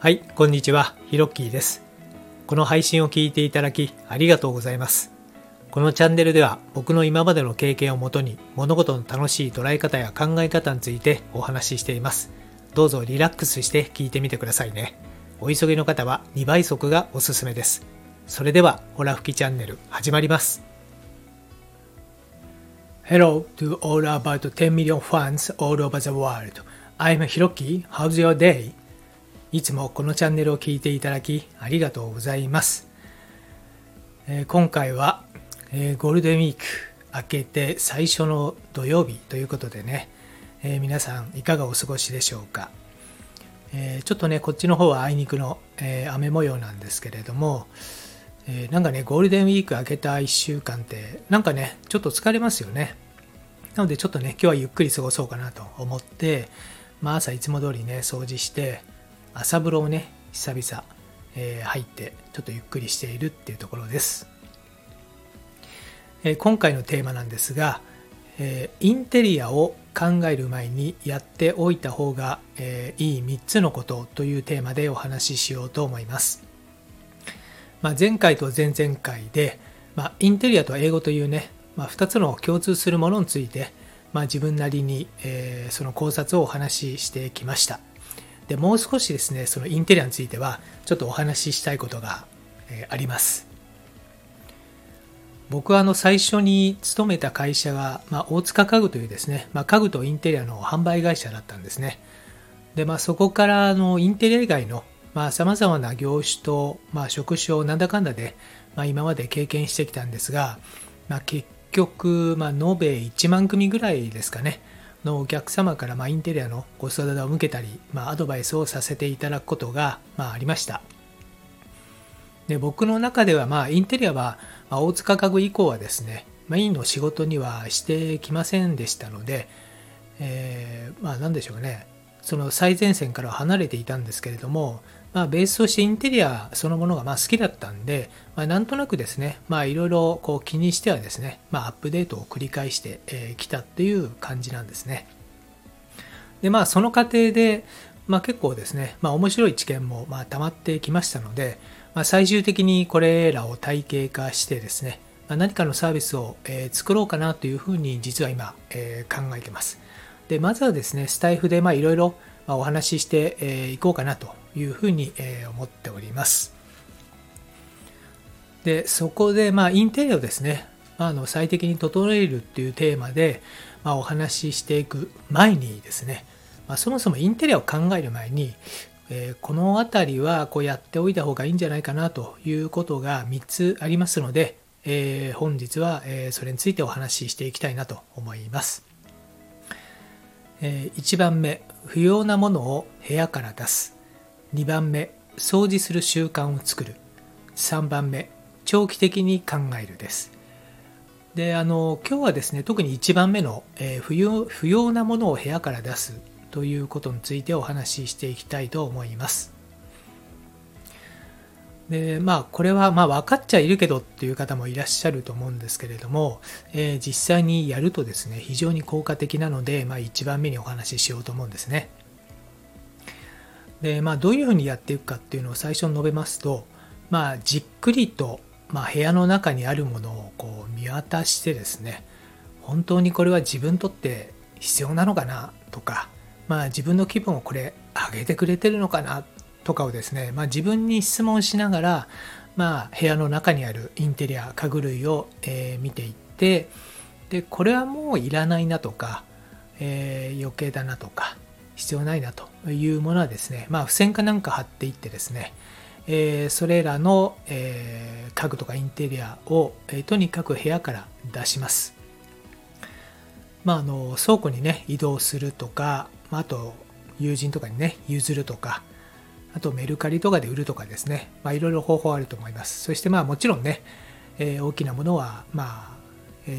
はい、こんにちは、ヒロッキーです。この配信を聞いていただきありがとうございます。このチャンネルでは僕の今までの経験をもとに物事の楽しい捉え方や考え方についてお話ししています。どうぞリラックスして聞いてみてくださいね。お急ぎの方は2倍速がおすすめです。それでは、ホラ吹きチャンネル始まります。Hello to all about 10 million fans all over the world. I'm Hiroki. How's your day? いつもこのチャンネルを聞いていただきありがとうございます。えー今回は、えーゴールデンウィーク明けて最初の土曜日ということでね、えー皆さんいかがお過ごしでしょうか。えちょっとね、こっちの方はあいにくの、え雨模様なんですけれども、えなんかね、ゴールデンウィーク明けた1週間って、なんかね、ちょっと疲れますよね。なのでちょっとね、今日はゆっくり過ごそうかなと思って、まあ朝いつも通りね、掃除して、朝風呂をね、久々、えー入って、ちょっとゆっくりしているっていうところです。えー今回のテーマなんですが、えーインテリアを考える前にやっておいた方が、えーいい3つのことというテーマでお話ししようと思います。まあ、前回と前々回で、まあ、インテリアと英語というね、まあ、2つの共通するものについて、まあ、自分なりに、えーその考察をお話ししてきました。でもう少しですね、そのインテリアについては、ちょっとお話ししたいことが、えあります。僕はあの最初に勤めた会社が、まあ、大塚家具というですね、まあ、家具とインテリアの販売会社だったんですね。で、まあ、そこからあのインテリア以外のさまざ、まな業種と、まあ、職種をなんだかんだで、まあ、今まで経験してきたんですが、まあ、結局、まあ、延べ1万組ぐらいですかね、のお客様から、まあ、インテリアのご相談を受けたり、まあ、アドバイスをさせていただくことが、まあ、ありました。で僕の中では、まあ、インテリアは、まあ、大塚家具以降はですね、メインの仕事にはしてきませんでしたので、えーまあ、なんでしょうね、その最前線から離れていたんですけれども、まあ、ベースとしてインテリアそのものがまあ好きだったんで、まあ、なんとなくですね、まあ、いろいろこう気にしてはですね、まあ、アップデートを繰り返してき、えーたっていう感じなんですね。で、まあ、その過程で、まあ、結構ですね、まあ、面白い知見もまあ溜まってきましたので、まあ、最終的にこれらを体系化してですね、まあ、何かのサービスを、え作ろうかなというふうに実は今、えー考えてます。で、まずはですね、スタイフでいろいろお話しして、いこうかなというふうに、え思っております。で、そこでまあインテリアをですね、あの最適に整えるっていうテーマで、まあ、お話ししていく前にですね、まあ、そもそもインテリアを考える前に、えーこの辺りはこうやっておいた方がいいんじゃないかなということが3つありますので、えー本日は、えーそれについてお話ししていきたいなと思います。え1番目、不要なものを部屋から出す。2番目、掃除する習慣を作る。3番目、長期的に考えるです。で、あの、今日はですね、特に1番目の、えー不要不要なものを部屋から出すということについてお話ししていきたいと思います。でまあこれはまあ分かっちゃいるけどっていう方もいらっしゃると思うんですけれども、えー実際にやるとですね非常に効果的なので、まあ、1番目にお話ししようと思うんですねでまあどういうふうにやっていくかっていうのを最初に述べますとまあじっくりと、まあ、部屋の中にあるものをこう見渡してですね本当にこれは自分にとって必要なのかなとか、まあ、自分の気分をこれ上げてくれてるのかなとかをですね、まあ、自分に質問しながら、まあ、部屋の中にあるインテリア家具類を、えー見ていってでこれはもういらないなとか、えー余計だなとか必要ないなというものはですね、まあ、付箋かなんか貼っていってですね、えーそれらの、えー家具とかインテリアを、えーとにかく部屋から出します。まあ、あの倉庫にね移動するとか、まあ、あと友人とかにね譲るとかあとメルカリとかで売るとかですね、まあ、いろいろ方法あると思いますそしてまあもちろんね、えー大きなものはまあ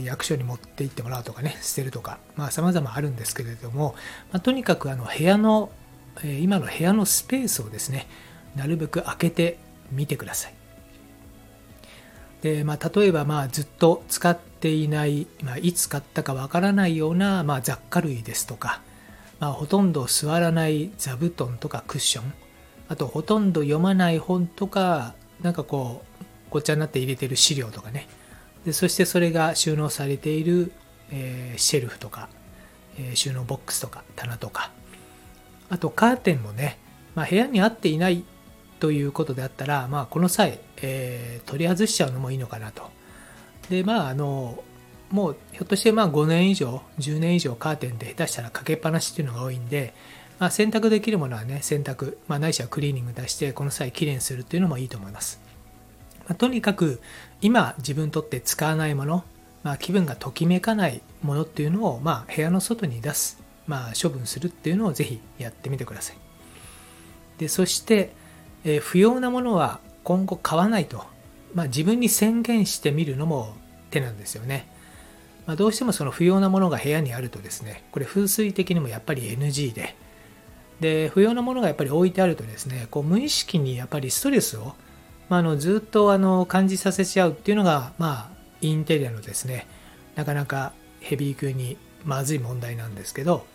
役所に持って行ってもらうとかね捨てるとかまあ様々あるんですけれども、まあ、とにかくあの部屋の、今の部屋のスペースをですねなるべく開けてみてください。で、まあ、例えばまあずっと使っていない、まあ、いつ買ったかわからないような、まあ、雑貨類ですとか、まあ、ほとんど座らない座布団とかクッション、あとほとんど読まない本とかなんかこうごっちゃになって入れてる資料とかねでそしてそれが収納されている、えー、シェルフとか、えー、収納ボックスとか棚とかあとカーテンもね、まあ、部屋に合っていないということであったら、まあ、この際、えー、取り外しちゃうのもいいのかなと。でまああのもうひょっとしてまあ5年以上10年以上カーテンで下手したらかけっぱなしっていうのが多いんで、まあ、洗濯できるものはね洗濯、まあ、ないしはクリーニング出してこの際きれいにするっていうのもいいと思います。まあ、とにかく今自分にとって使わないもの、まあ、気分がときめかないものっていうのを、まあ、部屋の外に出す、まあ、処分するっていうのをぜひやってみてください。でそして、えー、不要なものは今後買わないと、まあ、自分に宣言してみるのも手なんですよね、まあ、どうしてもその不要なものが部屋にあるとですねこれ風水的にもやっぱり NG で。で不要なものがやっぱり置いてあるとですねこう無意識にやっぱりストレスをまあ、あのずっとあの感じさせちゃうっていうのが、まあ、インテリアのですねなかなかヘビー級にまずい問題なんですけど、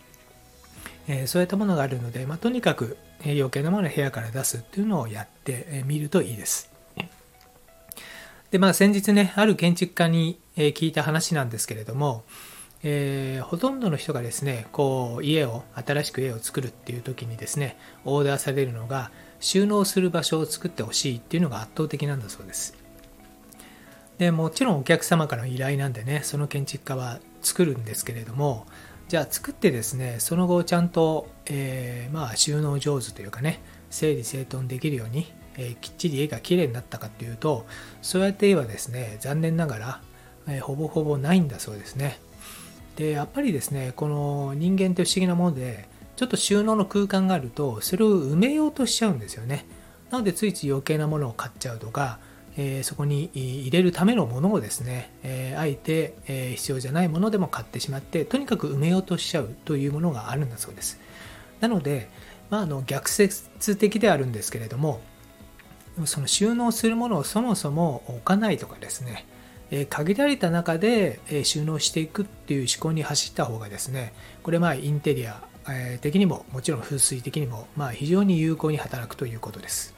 えー、そういったものがあるので、まあ、とにかく余計なものを部屋から出すっていうのをやってみるといいです。でまあ先日ねある建築家に聞いた話なんですけれども、えー、ほとんどの人がですねこう家を新しく家を作るっていう時にですねオーダーされるのが収納する場所を作ってほしいっていうのが圧倒的なんだそうです。でもちろんお客様からの依頼なんでねその建築家は作るんですけれどもじゃあ作ってですねその後ちゃんと、えー、まあ収納上手というかね整理整頓できるように、えー、きっちり家がきれいになったかっていうとそうやって言えばですね残念ながら、えー、ほぼほぼないんだそうですね。でやっぱりですねこの人間って不思議なものでちょっと収納の空間があるとそれを埋めようとしちゃうんですよね。なのでついつい余計なものを買っちゃうとか、えー、そこに入れるためのものをですね、えー、あえて、えー、必要じゃないものでも買ってしまってとにかく埋めようとしちゃうというものがあるんだそうです。なので、まあ、あの逆説的であるんですけれどもその収納するものをそもそも置かないとかですねえ限られた中で、え収納していくっていう思考に走った方がですねこれまあインテリアえ的にももちろん風水的にも、まあ、非常に有効に働くということです。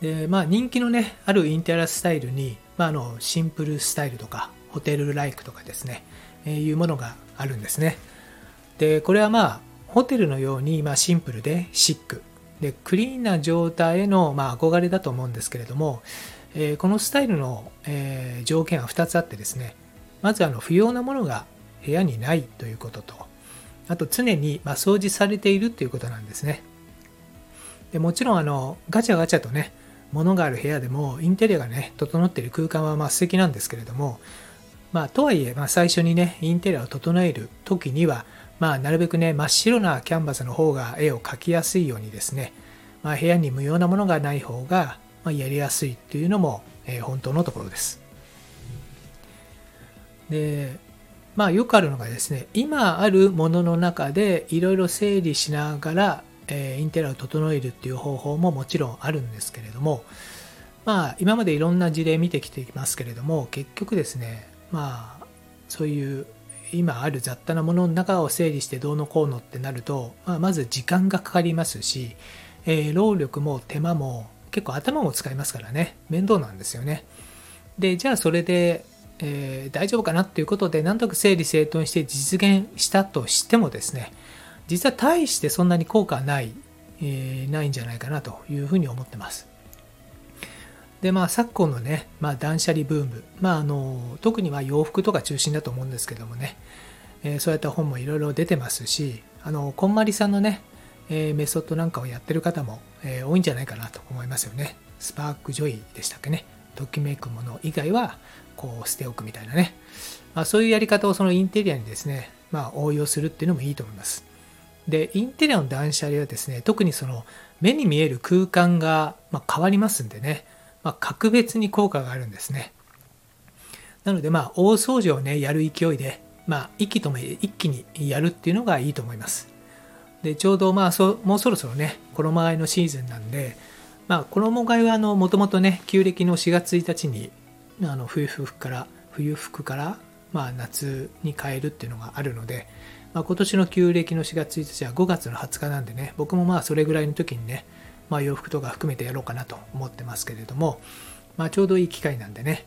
でまあ、人気のねあるインテリアスタイルに、まあ、あのシンプルスタイルとかホテルライクとかですね、え、いうものがあるんですね。でこれはまあホテルのように、まあ、シンプルでシックでクリーンな状態への、まあ、憧れだと思うんですけれども、え、このスタイルの、えー、条件は2つあってですねまずあの不要なものが部屋にないということとあと常にま掃除されているということなんですね。でもちろんあのガチャガチャとね、物がある部屋でもインテリアがね、整っている空間はまあ素敵なんですけれども、まあ、とはいえ、まあ、最初にね、インテリアを整える時には、まあ、なるべくね、真っ白なキャンバスの方が絵を描きやすいようにですね、まあ、部屋に無用なものがない方が、まやりやすいっていうのも、えー、本当のところです。で、まあよくあるのがですね、今あるものの中でいろいろ整理しながら、えー、インテリアを整えるっていう方法ももちろんあるんですけれども、まあ今までいろんな事例見てきていますけれども、結局ですね、まあそういう今ある雑多なものの中を整理してどうのこうのってなると、まあ、まず時間がかかりますし、えー、労力も手間も結構頭も使いますからね、面倒なんですよね。で、じゃあそれでえー、大丈夫かなっていうことでなんとなく整理整頓して実現したとしてもですね実は大してそんなに効果はない、えー、ないんじゃないかなというふうに思ってますでまあ昨今のね、まあ、断捨離ブーム、まあ、あの特には洋服とか中心だと思うんですけどもね、えー、そういった本もいろいろ出てますしあのこんまりさんのね、えー、メソッドなんかをやってる方も、えー、多いんじゃないかなと思いますよねスパークジョイでしたっけねときめくもの以外はこう捨ておくみたいなね、まあ、そういうやり方をそのインテリアにですね、まあ、応用するっていうのもいいと思います。で、インテリアの断捨離はですね、特にその目に見える空間がま変わりますんでね、まあ、格別に効果があるんですね。なので、まあ、大掃除をね、やる勢いで、まあ、息とも一気にやるっていうのがいいと思います。で、ちょうど、まあそ、もうそろそろね、衣替えのシーズンなんで、まあ、衣替えは、もともとね、旧暦の4月1日にあの冬服から冬服からまあ、夏に変えるっていうのがあるので、まあ、今年の旧暦の4月1日は5月の20日なんでね僕もまあそれぐらいの時にね、まあ、洋服とか含めてやろうかなと思ってますけれども、まあ、ちょうどいい機会なんでね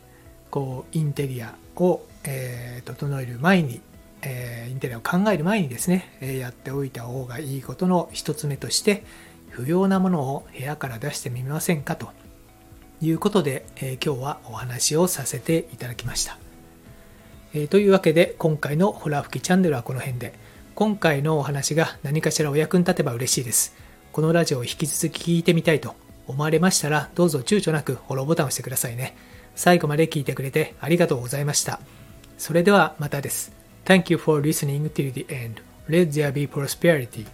こうインテリアを、えー、整える前に、えー、インテリアを考える前にですね、え、やっておいた方がいいことの一つ目として不要なものを部屋から出してみませんかということで、えー、今日はお話をさせていただきました。えー、というわけで今回のホラ吹きチャンネルはこの辺で今回のお話が何かしらお役に立てば嬉しいです。このラジオを引き続き聞いてみたいと思われましたらどうぞ躊躇なくフォローボタンを押してくださいね。最後まで聞いてくれてありがとうございました。それではまたです。Thank you for listening till the end. Let there be prosperity.